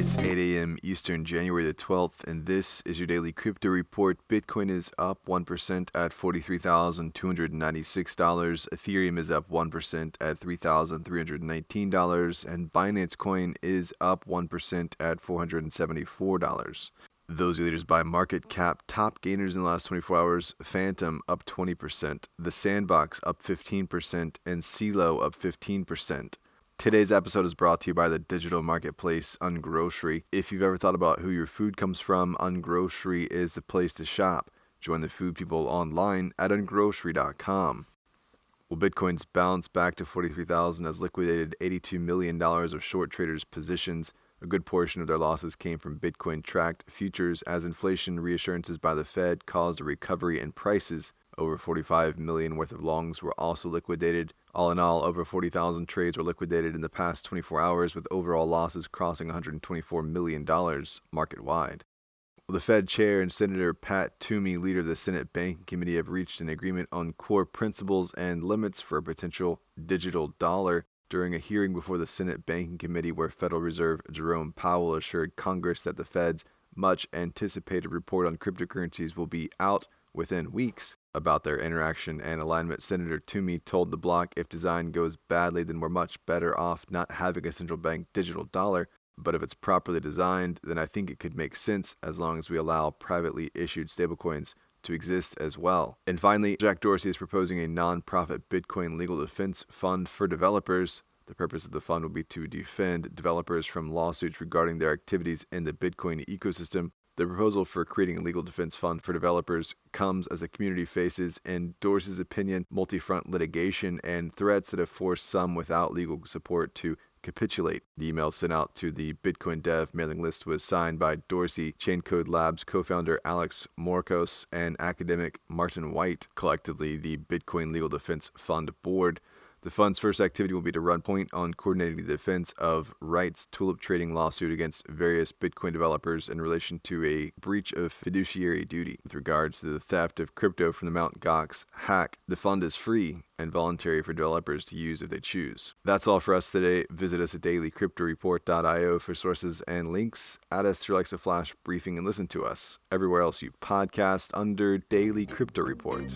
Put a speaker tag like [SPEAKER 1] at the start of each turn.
[SPEAKER 1] It's 8 a.m. Eastern, January the 12th, and this is your daily crypto report. Bitcoin is up 1% at $43,296. Ethereum is up 1% at $3,319. And Binance Coin is up 1% at $474. Those are leaders by market cap. Top gainers in the last 24 hours Fantom up 20%, The Sandbox up 15%, and Celo up 15%. Today's episode is brought to you by the digital marketplace Ungrocery. If you've ever thought about who your food comes from, Ungrocery is the place to shop. Join the food people online at ungrocery.com. Well, Bitcoin's bounced back to 43,000 has liquidated $82 million of short traders' positions. A good portion of their losses came from Bitcoin tracked futures as inflation reassurances by the Fed caused a recovery in prices. Over 45 million worth of longs were also liquidated. All in all, over 40,000 trades were liquidated in the past 24 hours, with overall losses crossing $124 million market wide. Well, the Fed chair and Senator Pat Toomey, leader of the Senate Banking Committee, have reached an agreement on core principles and limits for a potential digital dollar during a hearing before the Senate Banking Committee, where Federal Reserve Jerome Powell assured Congress that the Fed's much anticipated report on cryptocurrencies will be out within weeks. About their interaction and alignment, Senator Toomey told the Block if design goes badly, then we're much better off not having a central bank digital dollar. But if it's properly designed, then I think it could make sense as long as we allow privately issued stablecoins to exist as well. And finally, Jack Dorsey is proposing a non-profit Bitcoin legal defense fund for developers. The purpose of the fund will be to defend developers from lawsuits regarding their activities in the Bitcoin ecosystem. The proposal for creating a legal defense fund for developers comes as the community faces, in Dorsey's opinion, multi front litigation and threats that have forced some without legal support to capitulate. The email sent out to the Bitcoin Dev mailing list was signed by Dorsey, Chaincode Labs co founder Alex Morcos, and academic Martin White, collectively the Bitcoin Legal Defense Fund Board. The fund's first activity will be to run point on coordinating the defense of Wright's tulip trading lawsuit against various Bitcoin developers in relation to a breach of fiduciary duty. With regards to the theft of crypto from the Mt. Gox hack, the fund is free and voluntary for developers to use if they choose. That's all for us today. Visit us at dailycryptoreport.io for sources and links. Add us to Alexa Flash briefing and listen to us everywhere else you podcast under Daily Crypto Report.